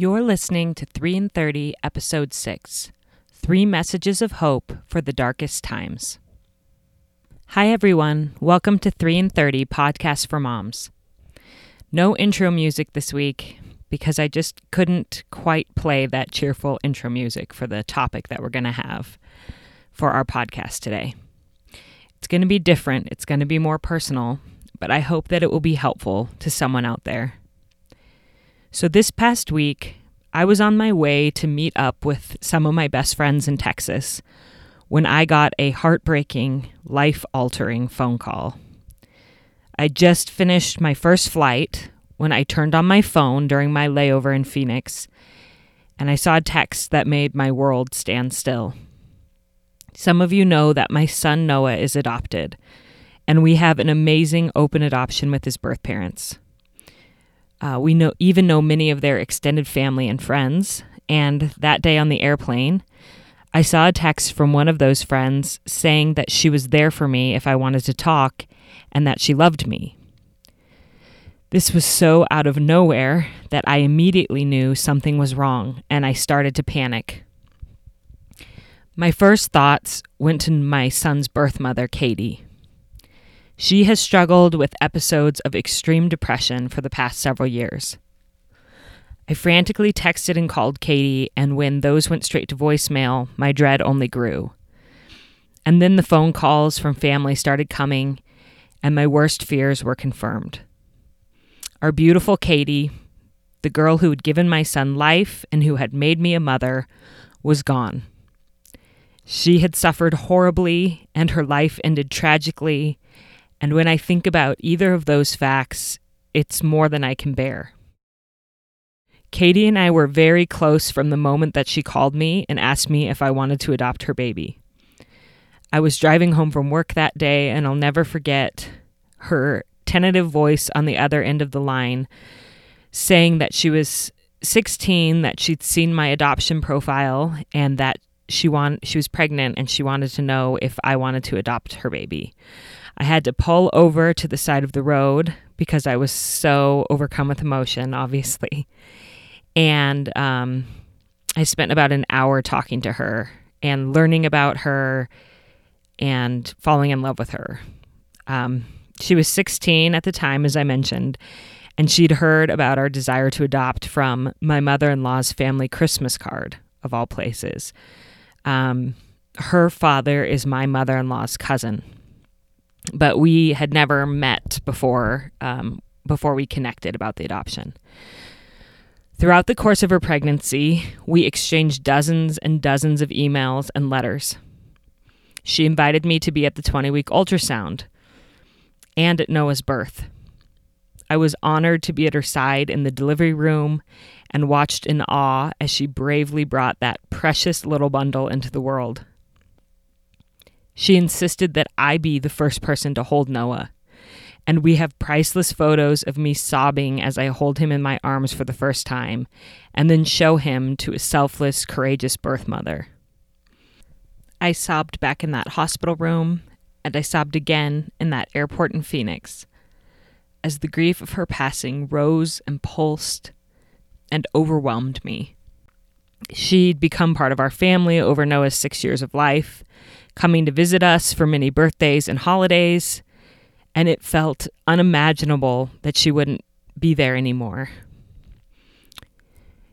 You're listening to 3 in 30, Episode 6 Three Messages of Hope for the Darkest Times. Hi, everyone. Welcome to 3 in 30 Podcast for Moms. No intro music this week because I just couldn't quite play that cheerful intro music for the topic that we're going to have for our podcast today. It's going to be different, it's going to be more personal, but I hope that it will be helpful to someone out there. So, this past week, I was on my way to meet up with some of my best friends in Texas when I got a heartbreaking, life altering phone call. I just finished my first flight when I turned on my phone during my layover in Phoenix, and I saw a text that made my world stand still. Some of you know that my son Noah is adopted, and we have an amazing open adoption with his birth parents. Uh, we know even know many of their extended family and friends. And that day on the airplane, I saw a text from one of those friends saying that she was there for me if I wanted to talk and that she loved me. This was so out of nowhere that I immediately knew something was wrong and I started to panic. My first thoughts went to my son's birth mother, Katie. She has struggled with episodes of extreme depression for the past several years. I frantically texted and called Katie, and when those went straight to voicemail, my dread only grew. And then the phone calls from family started coming, and my worst fears were confirmed. Our beautiful Katie, the girl who had given my son life and who had made me a mother, was gone. She had suffered horribly, and her life ended tragically and when I think about either of those facts, it's more than I can bear. Katie and I were very close from the moment that she called me and asked me if I wanted to adopt her baby. I was driving home from work that day, and I'll never forget her tentative voice on the other end of the line saying that she was 16, that she'd seen my adoption profile, and that she want she was pregnant and she wanted to know if I wanted to adopt her baby. I had to pull over to the side of the road because I was so overcome with emotion, obviously. And um, I spent about an hour talking to her and learning about her and falling in love with her. Um, she was 16 at the time, as I mentioned, and she'd heard about our desire to adopt from my mother in law's family Christmas card, of all places. Um, her father is my mother in law's cousin but we had never met before um, before we connected about the adoption. Throughout the course of her pregnancy, we exchanged dozens and dozens of emails and letters. She invited me to be at the 20 week ultrasound and at Noah's birth. I was honored to be at her side in the delivery room and watched in awe as she bravely brought that precious little bundle into the world. She insisted that I be the first person to hold Noah. And we have priceless photos of me sobbing as I hold him in my arms for the first time, and then show him to a selfless, courageous birth mother. I sobbed back in that hospital room, and I sobbed again in that airport in Phoenix as the grief of her passing rose and pulsed and overwhelmed me. She'd become part of our family over Noah's six years of life, coming to visit us for many birthdays and holidays, and it felt unimaginable that she wouldn't be there anymore.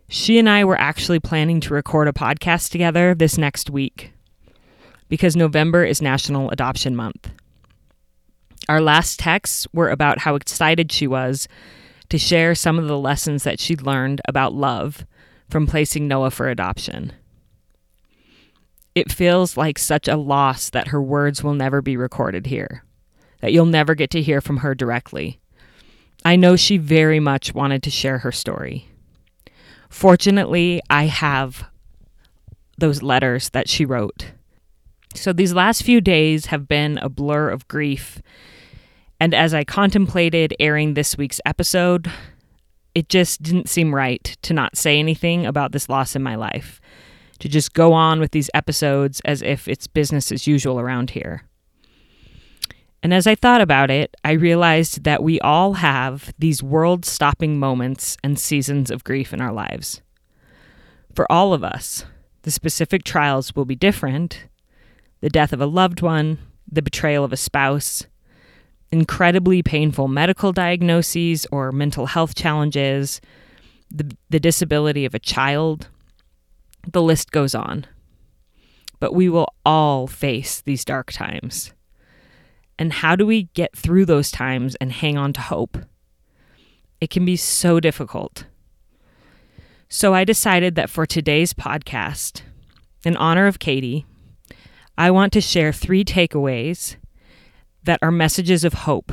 She and I were actually planning to record a podcast together this next week because November is National Adoption Month. Our last texts were about how excited she was to share some of the lessons that she'd learned about love from placing Noah for adoption. It feels like such a loss that her words will never be recorded here, that you'll never get to hear from her directly. I know she very much wanted to share her story. Fortunately, I have those letters that she wrote. So these last few days have been a blur of grief. And as I contemplated airing this week's episode, it just didn't seem right to not say anything about this loss in my life to just go on with these episodes as if it's business as usual around here. And as I thought about it, I realized that we all have these world stopping moments and seasons of grief in our lives. for all of us. The specific trials will be different the death of a loved one, the betrayal of a spouse, incredibly painful medical diagnoses or mental health challenges, the, the disability of a child. The list goes on. But we will all face these dark times. And how do we get through those times and hang on to hope? It can be so difficult. So I decided that for today's podcast, in honor of Katie, I want to share three takeaways that are messages of hope.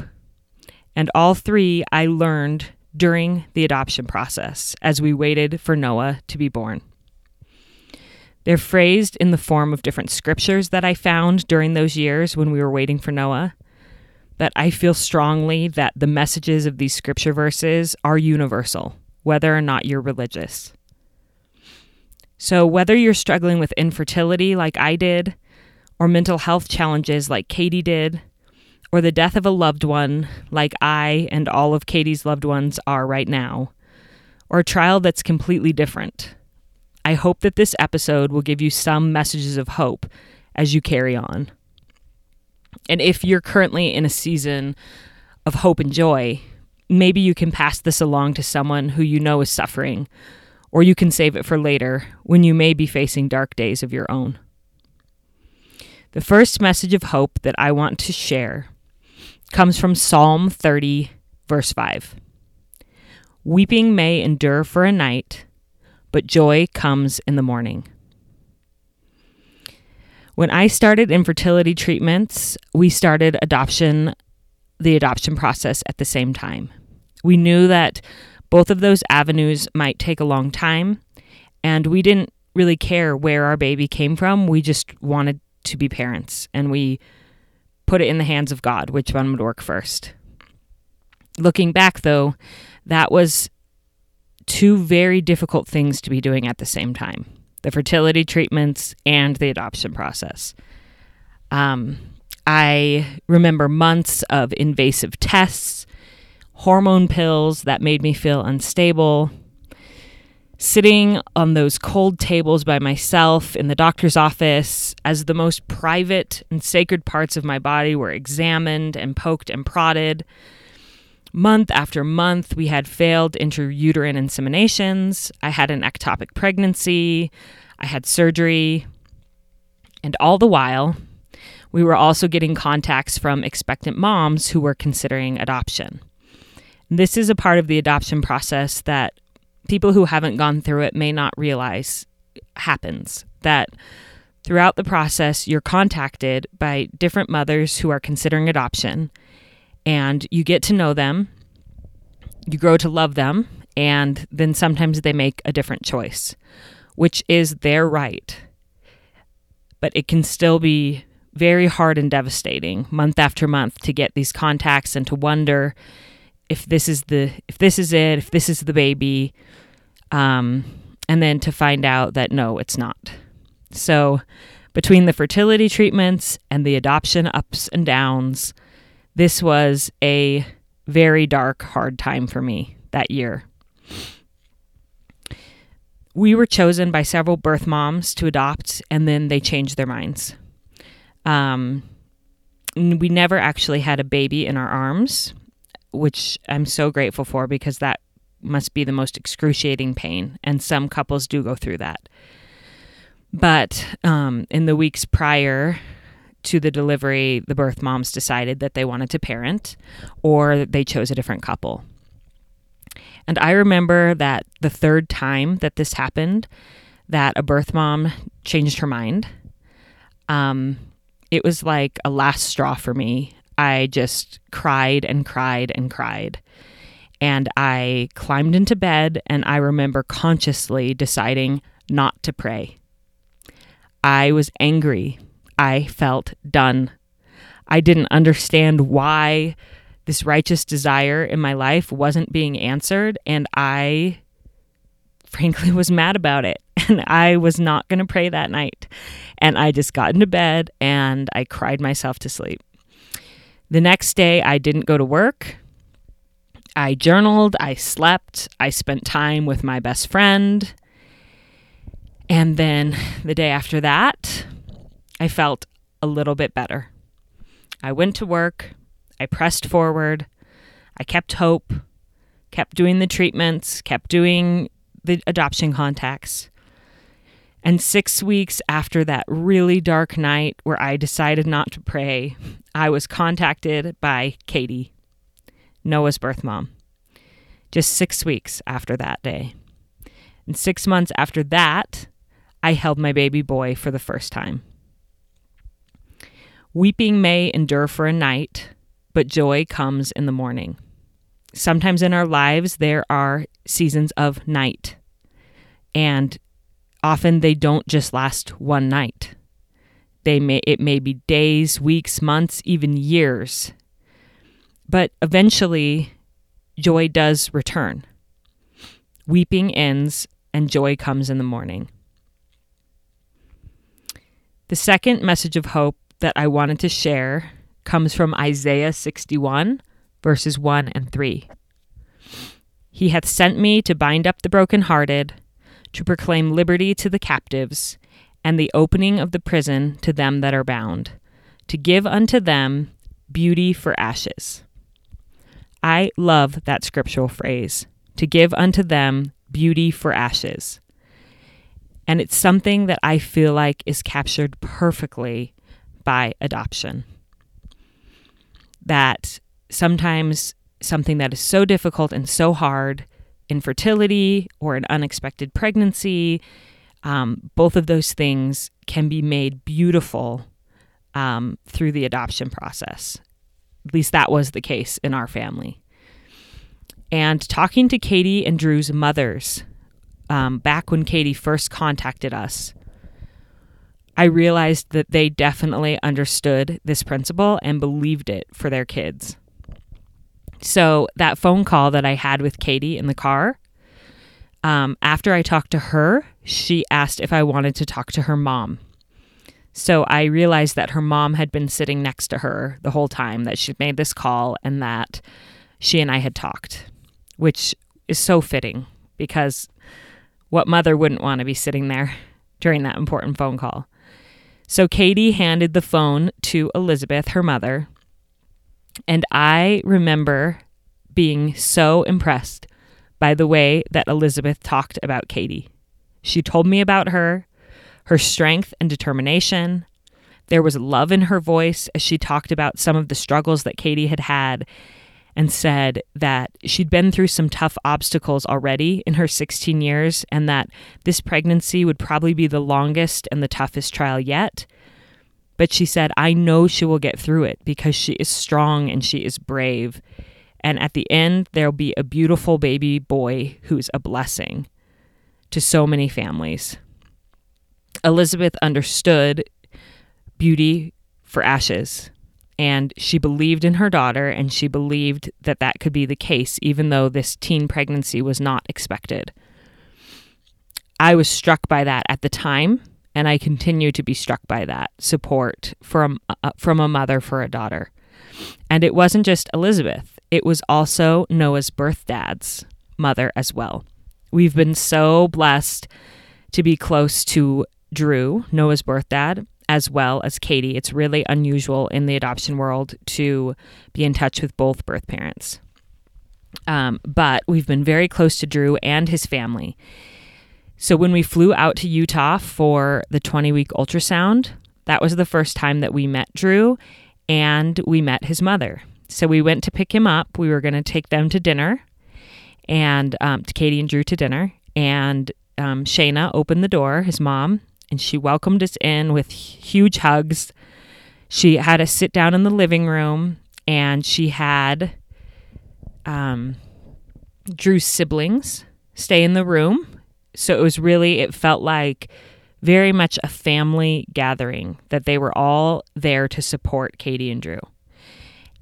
And all three I learned during the adoption process as we waited for Noah to be born. They're phrased in the form of different scriptures that I found during those years when we were waiting for Noah. But I feel strongly that the messages of these scripture verses are universal, whether or not you're religious. So, whether you're struggling with infertility like I did, or mental health challenges like Katie did, or the death of a loved one like I and all of Katie's loved ones are right now, or a trial that's completely different, I hope that this episode will give you some messages of hope as you carry on. And if you're currently in a season of hope and joy, maybe you can pass this along to someone who you know is suffering, or you can save it for later when you may be facing dark days of your own. The first message of hope that I want to share comes from Psalm 30, verse 5. Weeping may endure for a night but joy comes in the morning. When I started infertility treatments, we started adoption, the adoption process at the same time. We knew that both of those avenues might take a long time, and we didn't really care where our baby came from. We just wanted to be parents, and we put it in the hands of God, which one would work first. Looking back, though, that was two very difficult things to be doing at the same time the fertility treatments and the adoption process. Um, I remember months of invasive tests, hormone pills that made me feel unstable, sitting on those cold tables by myself in the doctor's office as the most private and sacred parts of my body were examined and poked and prodded month after month, we had failed intrauterine inseminations. I had an ectopic pregnancy. I had surgery. And all the while, we were also getting contacts from expectant moms who were considering adoption. This is a part of the adoption process that people who haven't gone through it may not realize happens. That throughout the process, you're contacted by different mothers who are considering adoption and you get to know them, you grow to love them, and then sometimes they make a different choice, which is their right. But it can still be very hard and devastating month after month to get these contacts and to wonder if this is the if this is it, if this is the baby, um, and then to find out that no, it's not. So between the fertility treatments and the adoption ups and downs, this was a very dark, hard time for me that year. We were chosen by several birth moms to adopt, and then they changed their minds. Um, we never actually had a baby in our arms, which I'm so grateful for because that must be the most excruciating pain, and some couples do go through that. But um, in the weeks prior to the delivery, the birth moms decided that they wanted to parent or they chose a different couple. And I remember that the third time that this happened, that a birth mom changed her mind. Um, it was like a last straw for me. I just cried and cried and cried. And I climbed into bed and I remember consciously deciding not to pray. I was angry I felt done. I didn't understand why this righteous desire in my life wasn't being answered. And I frankly was mad about it. And I was not going to pray that night. And I just got into bed and I cried myself to sleep. The next day, I didn't go to work. I journaled, I slept, I spent time with my best friend. And then the day after that, I felt a little bit better. I went to work, I pressed forward, I kept hope, kept doing the treatments, kept doing the adoption contacts. And six weeks after that really dark night where I decided not to pray, I was contacted by Katie, Noah's birth mom. Just six weeks after that day. And six months after that, I held my baby boy for the first time. Weeping may endure for a night, but joy comes in the morning. Sometimes in our lives, there are seasons of night, and often they don't just last one night. They may it may be days, weeks, months, even years. But eventually joy does return. Weeping ends and joy comes in the morning. The second message of hope that I wanted to share comes from Isaiah 61, verses 1 and 3. He hath sent me to bind up the brokenhearted, to proclaim liberty to the captives, and the opening of the prison to them that are bound, to give unto them beauty for ashes. I love that scriptural phrase, to give unto them beauty for ashes. And it's something that I feel like is captured perfectly by adoption. That sometimes something that is so difficult and so hard infertility or an unexpected pregnancy. Um, both of those things can be made beautiful um, through the adoption process. At least that was the case in our family. And talking to Katie and Drew's mothers um, back when Katie first contacted us, I realized that they definitely understood this principle and believed it for their kids. So that phone call that I had with Katie in the car, um, after I talked to her, she asked if I wanted to talk to her mom. So I realized that her mom had been sitting next to her the whole time that she'd made this call and that she and I had talked, which is so fitting because what mother wouldn't want to be sitting there during that important phone call? So Katie handed the phone to Elizabeth, her mother, and I remember being so impressed by the way that Elizabeth talked about Katie. She told me about her, her strength and determination. There was love in her voice as she talked about some of the struggles that Katie had had and said that she'd been through some tough obstacles already in her 16 years and that this pregnancy would probably be the longest and the toughest trial yet but she said, I know she will get through it because she is strong and she is brave. And at the end, there'll be a beautiful baby boy who's a blessing to so many families. Elizabeth understood beauty for ashes, and she believed in her daughter, and she believed that that could be the case, even though this teen pregnancy was not expected. I was struck by that at the time and I continue to be struck by that support from uh, from a mother for a daughter. And it wasn't just Elizabeth; it was also Noah's birth dad's mother as well. We've been so blessed to be close to Drew, Noah's birth dad, as well as Katie. It's really unusual in the adoption world to be in touch with both birth parents. Um, but we've been very close to Drew and his family. So when we flew out to Utah for the 20 week ultrasound, that was the first time that we met Drew and we met his mother. So we went to pick him up. We were going to take them to dinner and um, to Katie and Drew to dinner. And um, Shayna opened the door, his mom, and she welcomed us in with huge hugs. She had us sit down in the living room and she had um, Drew's siblings stay in the room so it was really, it felt like very much a family gathering that they were all there to support Katie and Drew.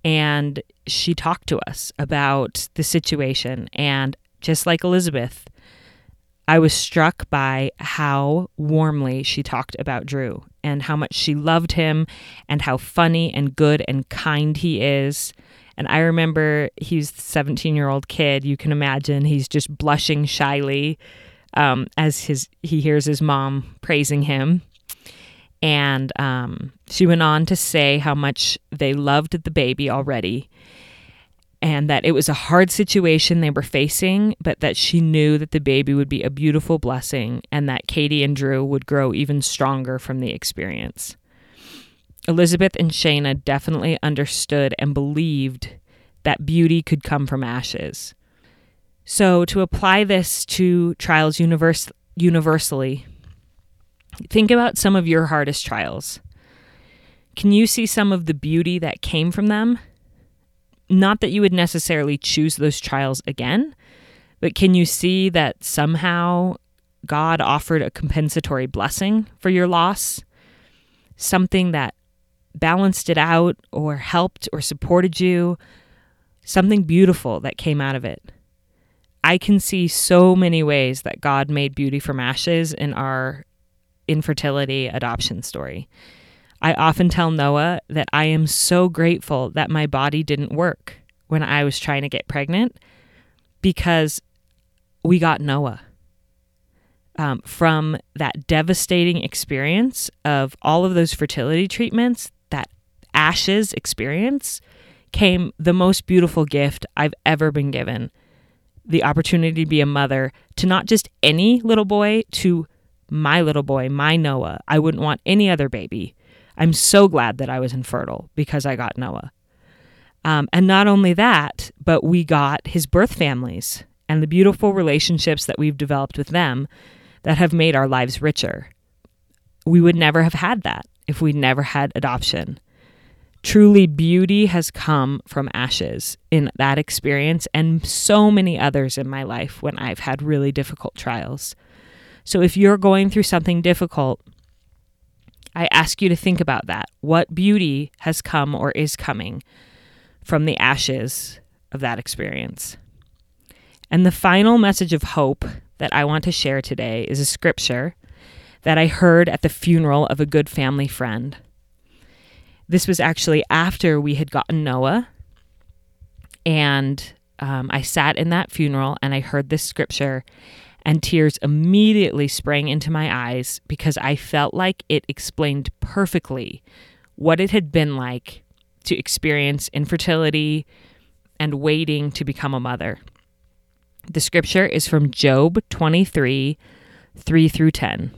And she talked to us about the situation. And just like Elizabeth, I was struck by how warmly she talked about Drew and how much she loved him and how funny and good and kind he is. And I remember he's the 17 year old kid. You can imagine he's just blushing shyly um, as his he hears his mom praising him. And um, she went on to say how much they loved the baby already and that it was a hard situation they were facing, but that she knew that the baby would be a beautiful blessing and that Katie and Drew would grow even stronger from the experience. Elizabeth and Shayna definitely understood and believed that beauty could come from ashes. So, to apply this to trials universe, universally, think about some of your hardest trials. Can you see some of the beauty that came from them? Not that you would necessarily choose those trials again, but can you see that somehow God offered a compensatory blessing for your loss? Something that balanced it out or helped or supported you? Something beautiful that came out of it. I can see so many ways that God made beauty from ashes in our infertility adoption story. I often tell Noah that I am so grateful that my body didn't work when I was trying to get pregnant because we got Noah. Um, from that devastating experience of all of those fertility treatments, that ashes experience, came the most beautiful gift I've ever been given the opportunity to be a mother to not just any little boy, to my little boy, my Noah. I wouldn't want any other baby. I'm so glad that I was infertile because I got Noah. Um, and not only that, but we got his birth families and the beautiful relationships that we've developed with them that have made our lives richer. We would never have had that if we never had adoption. Truly, beauty has come from ashes in that experience and so many others in my life when I've had really difficult trials. So, if you're going through something difficult, I ask you to think about that. What beauty has come or is coming from the ashes of that experience? And the final message of hope that I want to share today is a scripture that I heard at the funeral of a good family friend. This was actually after we had gotten Noah, and um, I sat in that funeral and I heard this scripture, and tears immediately sprang into my eyes because I felt like it explained perfectly what it had been like to experience infertility and waiting to become a mother. The scripture is from Job 23 3 through 10.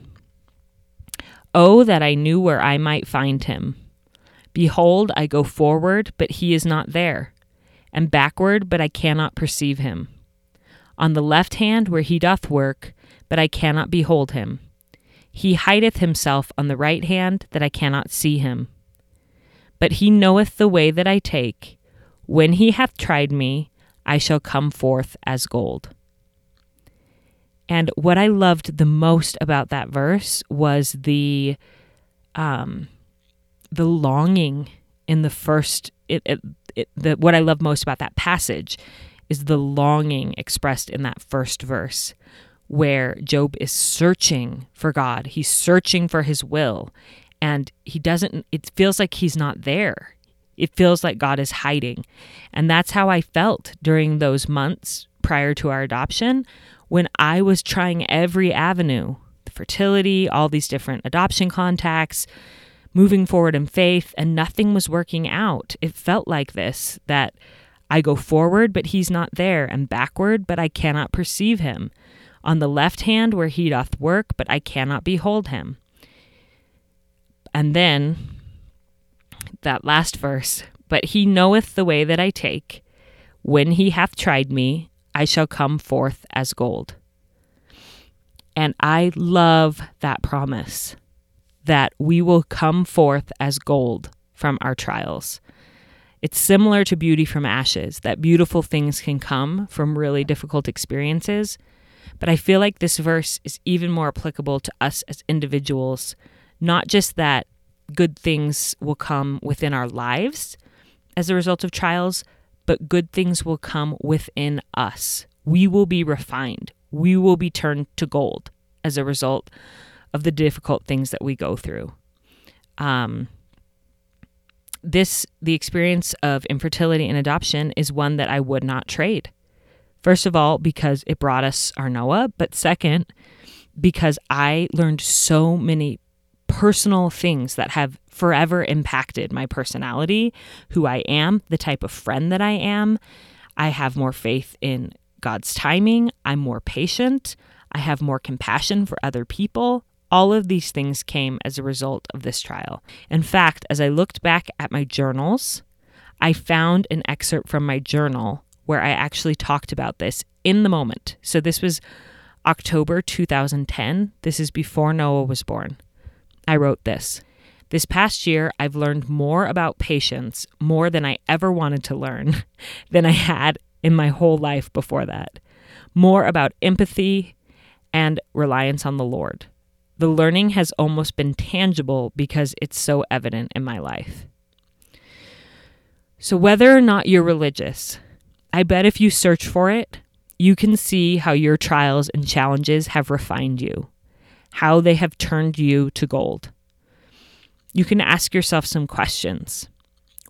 Oh, that I knew where I might find him. Behold, I go forward, but he is not there, and backward, but I cannot perceive him on the left hand where he doth work, but I cannot behold him. He hideth himself on the right hand, that I cannot see him. But he knoweth the way that I take. When he hath tried me, I shall come forth as gold. And what I loved the most about that verse was the um, the longing in the first it, it, it, the, what I love most about that passage is the longing expressed in that first verse, where Job is searching for God. He's searching for his will, and he doesn't, it feels like he's not there. It feels like God is hiding. And that's how I felt during those months prior to our adoption when I was trying every avenue the fertility, all these different adoption contacts, moving forward in faith, and nothing was working out. It felt like this that I go forward, but he's not there, and backward, but I cannot perceive him. On the left hand where he doth work, but I cannot behold him. And then that last verse, but he knoweth the way that I take. When he hath tried me, I shall come forth as gold. And I love that promise that we will come forth as gold from our trials. It's similar to beauty from ashes, that beautiful things can come from really difficult experiences. But I feel like this verse is even more applicable to us as individuals, not just that good things will come within our lives as a result of trials, but good things will come within us. We will be refined, we will be turned to gold as a result of the difficult things that we go through. Um, this the experience of infertility and adoption is one that I would not trade. First of all, because it brought us our Noah, but second, because I learned so many personal things that have forever impacted my personality, who I am, the type of friend that I am. I have more faith in God's timing. I'm more patient. I have more compassion for other people. All of these things came as a result of this trial. In fact, as I looked back at my journals, I found an excerpt from my journal where I actually talked about this in the moment. So this was October 2010. This is before Noah was born. I wrote this. This past year, I've learned more about patience, more than I ever wanted to learn, than I had in my whole life before that. More about empathy and reliance on the Lord. The learning has almost been tangible because it's so evident in my life. So, whether or not you're religious, I bet if you search for it, you can see how your trials and challenges have refined you, how they have turned you to gold. You can ask yourself some questions.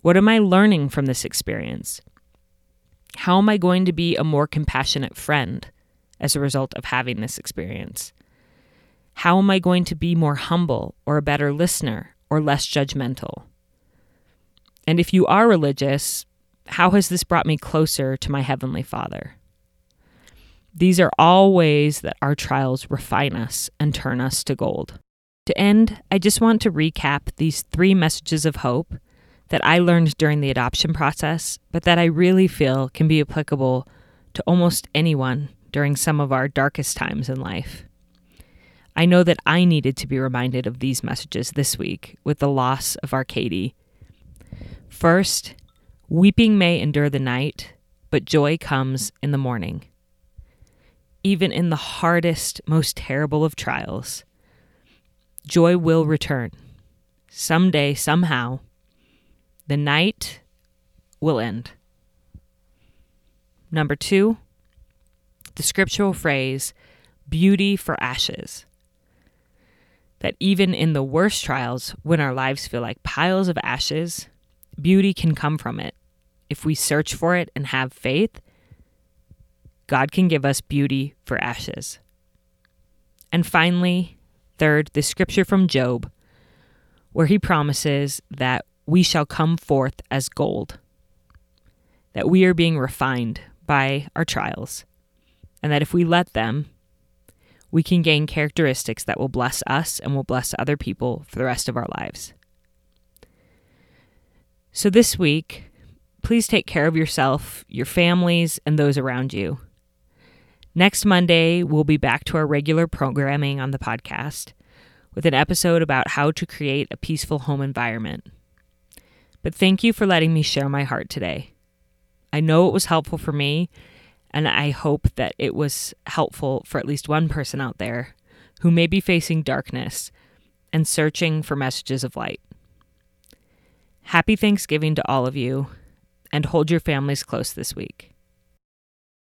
What am I learning from this experience? How am I going to be a more compassionate friend as a result of having this experience? How am I going to be more humble or a better listener or less judgmental? And if you are religious, how has this brought me closer to my Heavenly Father? These are all ways that our trials refine us and turn us to gold. To end, I just want to recap these three messages of hope that I learned during the adoption process, but that I really feel can be applicable to almost anyone during some of our darkest times in life. I know that I needed to be reminded of these messages this week with the loss of our Katie. First, weeping may endure the night, but joy comes in the morning. Even in the hardest, most terrible of trials, joy will return. Someday, somehow, the night will end. Number two, the scriptural phrase, beauty for ashes. That even in the worst trials, when our lives feel like piles of ashes, beauty can come from it. If we search for it and have faith, God can give us beauty for ashes. And finally, third, the scripture from Job, where he promises that we shall come forth as gold, that we are being refined by our trials, and that if we let them, we can gain characteristics that will bless us and will bless other people for the rest of our lives. So, this week, please take care of yourself, your families, and those around you. Next Monday, we'll be back to our regular programming on the podcast with an episode about how to create a peaceful home environment. But thank you for letting me share my heart today. I know it was helpful for me, and I hope that it was helpful for at least one person out there who may be facing darkness and searching for messages of light. Happy Thanksgiving to all of you, and hold your families close this week.